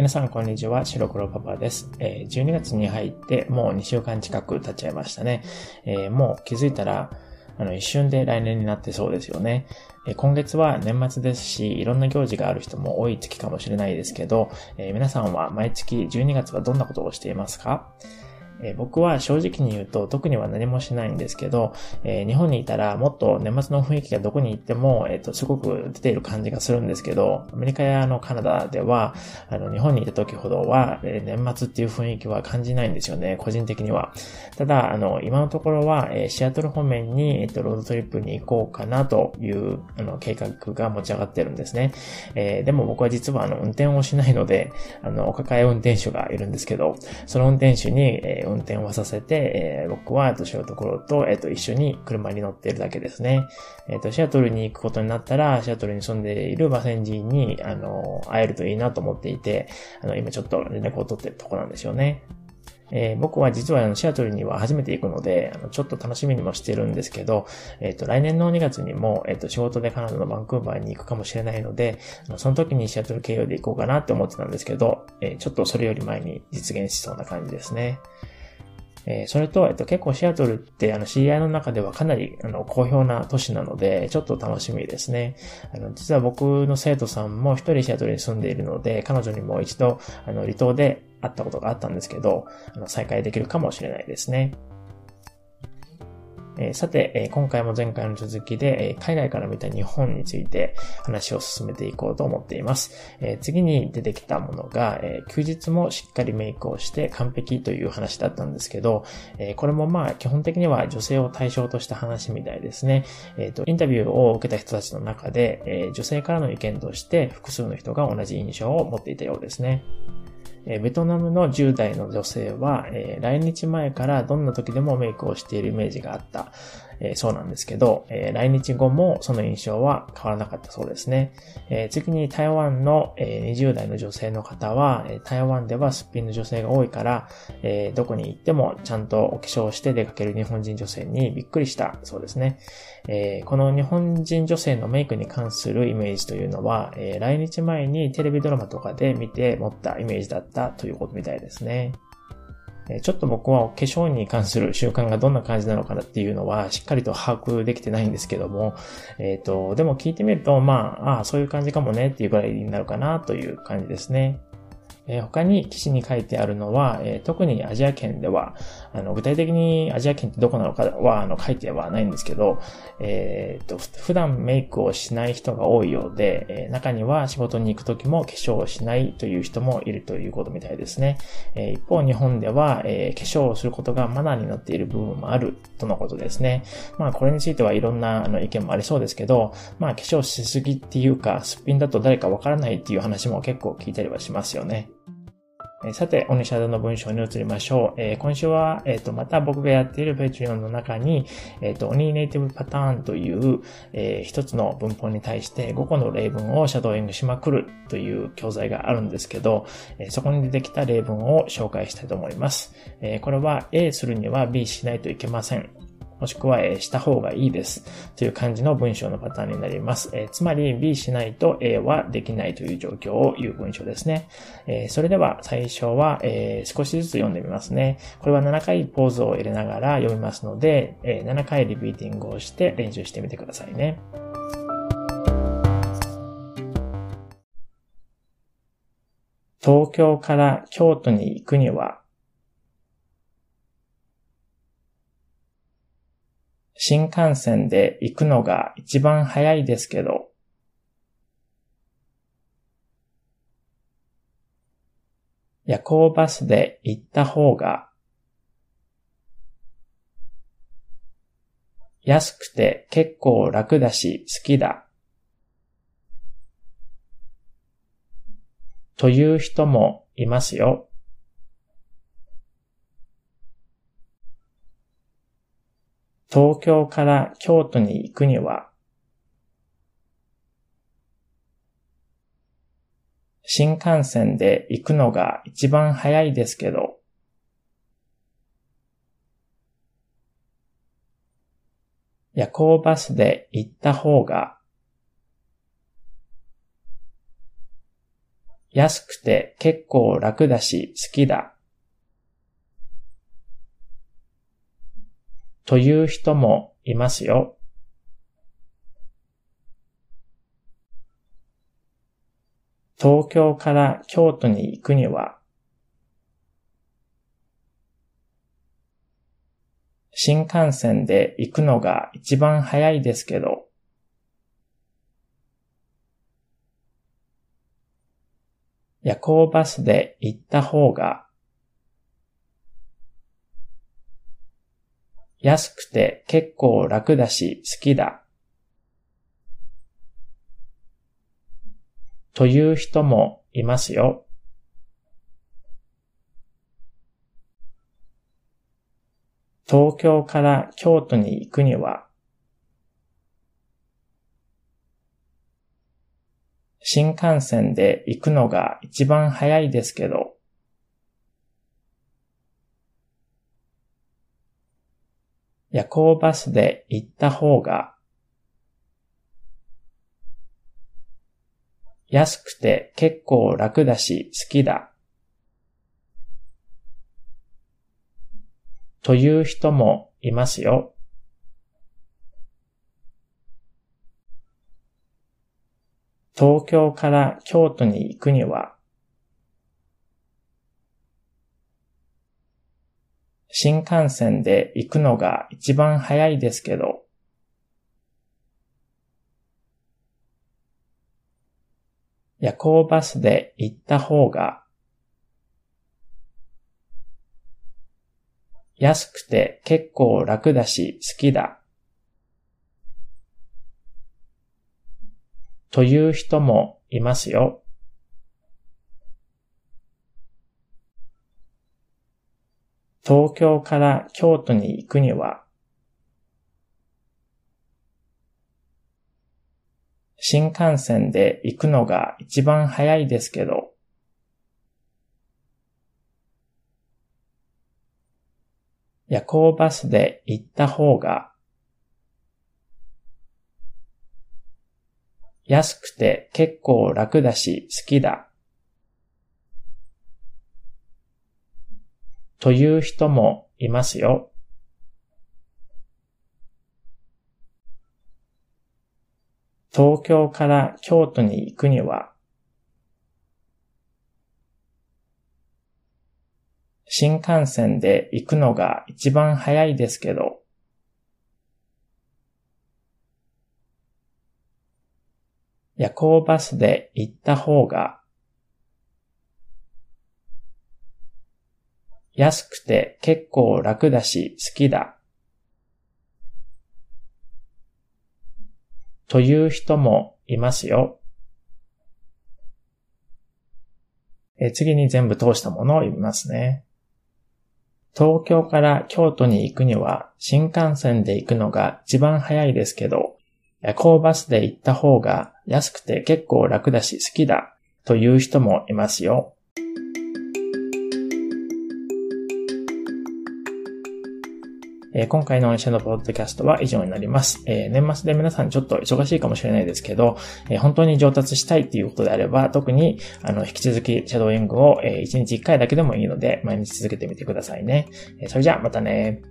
皆さん、こんにちは。白黒パパです。え、12月に入ってもう2週間近く経っちゃいましたね。え、もう気づいたら、あの、一瞬で来年になってそうですよね。え、今月は年末ですし、いろんな行事がある人も多い月かもしれないですけど、え皆さんは毎月12月はどんなことをしていますか？えー、僕は正直に言うと特には何もしないんですけど、えー、日本にいたらもっと年末の雰囲気がどこに行っても、えっ、ー、と、すごく出ている感じがするんですけど、アメリカやあのカナダでは、あの、日本にいた時ほどは、え年末っていう雰囲気は感じないんですよね、個人的には。ただ、あの、今のところは、えシアトル方面に、えっ、と、ロードトリップに行こうかなという、あの、計画が持ち上がってるんですね。えでも僕は実はあの、運転をしないので、あの、お抱え運転手がいるんですけど、その運転手に、え運転をさせて、えー、僕は、えっと、シアトルと、えっと、一緒に車に乗っているだけですね。えっと、シアトルに行くことになったら、シアトルに住んでいるバセンジーに、あの、会えるといいなと思っていて、あの、今ちょっと連絡を取ってるところなんですよね。えー、僕は実はあのシアトルには初めて行くので、あのちょっと楽しみにもしてるんですけど、えっ、ー、と、来年の2月にも、えっ、ー、と、仕事でカナダのバンクーバーに行くかもしれないので、あのその時にシアトル経由で行こうかなって思ってたんですけど、えちょっとそれより前に実現しそうな感じですね。えー、それと、えっと、結構シアトルって、あの、知り合いの中ではかなり、あの、好評な都市なので、ちょっと楽しみですね。あの、実は僕の生徒さんも一人シアトルに住んでいるので、彼女にも一度、あの、離島で会ったことがあったんですけど、あの、再会できるかもしれないですね。えー、さて、えー、今回も前回の続きで、えー、海外から見た日本について話を進めていこうと思っています。え次に出てきたものが、え休日もしっかりメイクをして完璧という話だったんですけど、えこれもまあ基本的には女性を対象とした話みたいですね。えっ、と、インタビューを受けた人たちの中で、え女性からの意見として複数の人が同じ印象を持っていたようですね。ベトナムの10代の女性は、来日前からどんな時でもメイクをしているイメージがあった。えー、そうなんですけど、えー、来日後もその印象は変わらなかったそうですね。えー、次に台湾の、え、20代の女性の方は、え、台湾ではすっぴんの女性が多いから、え、どこに行ってもちゃんとお化粧して出かける日本人女性にびっくりしたそうですね。え、この日本人女性のメイクに関するイメージというのは、え、来日前にテレビドラマとかで見て持ったイメージだったということみたいですね。ちょっと僕は化粧に関する習慣がどんな感じなのかなっていうのはしっかりと把握できてないんですけども、えっ、ー、と、でも聞いてみると、まあ、ああ、そういう感じかもねっていうぐらいになるかなという感じですね。え他に記事に書いてあるのは、え特にアジア圏では、あの、具体的にアジア圏ってどこなのかは、あの、書いてはないんですけど、えっ、と、普段メイクをしない人が多いようで、え中には仕事に行く時も化粧をしないという人もいるということみたいですね。え一方、日本では、え化粧をすることがマナーになっている部分もあるとのことですね。まあ、これについてはいろんなあの意見もありそうですけど、まあ、化粧しすぎっていうか、すっぴんだと誰かわからないっていう話も結構聞いたりはしますよね。さて、オニシャドの文章に移りましょう。えー、今週は、えっ、ー、と、また僕がやっている Patreon の中に、えっ、ー、と、オニーネイティブパターンという、えー、一つの文法に対して5個の例文をシャドーイングしまくるという教材があるんですけど、え、そこに出てきた例文を紹介したいと思います。え、これは A するには B しないといけません。もしくは、えした方がいいです。という感じの文章のパターンになります。えつまり B しないと A はできないという状況を言う文章ですね。えそれでは最初は、え少しずつ読んでみますね。これは7回ポーズを入れながら読みますので、え7回リピーティングをして練習してみてくださいね。東京から京都に行くには新幹線で行くのが一番早いですけど、夜行バスで行った方が安くて結構楽だし好きだ。という人もいますよ。東京から京都に行くには、新幹線で行くのが一番早いですけど、夜行バスで行った方が安くて結構楽だし好きだ。という人もいますよ。東京から京都に行くには、新幹線で行くのが一番早いですけど、夜行バスで行った方が、安くて結構楽だし好きだ。という人もいますよ。東京から京都に行くには、新幹線で行くのが一番早いですけど、夜行バスで行った方が、安くて結構楽だし好きだ。という人もいますよ。東京から京都に行くには、新幹線で行くのが一番早いですけど、夜行バスで行った方が、安くて結構楽だし好きだ。という人もいますよ。東京から京都に行くには、新幹線で行くのが一番早いですけど、夜行バスで行った方が、安くて結構楽だし好きだ。という人もいますよ。東京から京都に行くには、新幹線で行くのが一番早いですけど、夜行バスで行った方が、安くて結構楽だし好きだ。という人もいますよ。え次に全部通したものを読みますね。東京から京都に行くには新幹線で行くのが一番早いですけど、夜行バスで行った方が安くて結構楽だし好きだという人もいますよ。えー、今回の御社のポッドキャストは以上になります。えー、年末で皆さんちょっと忙しいかもしれないですけど、えー、本当に上達したいっていうことであれば、特に、あの、引き続きシャドーイングを、え1日1回だけでもいいので、毎日続けてみてくださいね。えそれじゃあ、またね。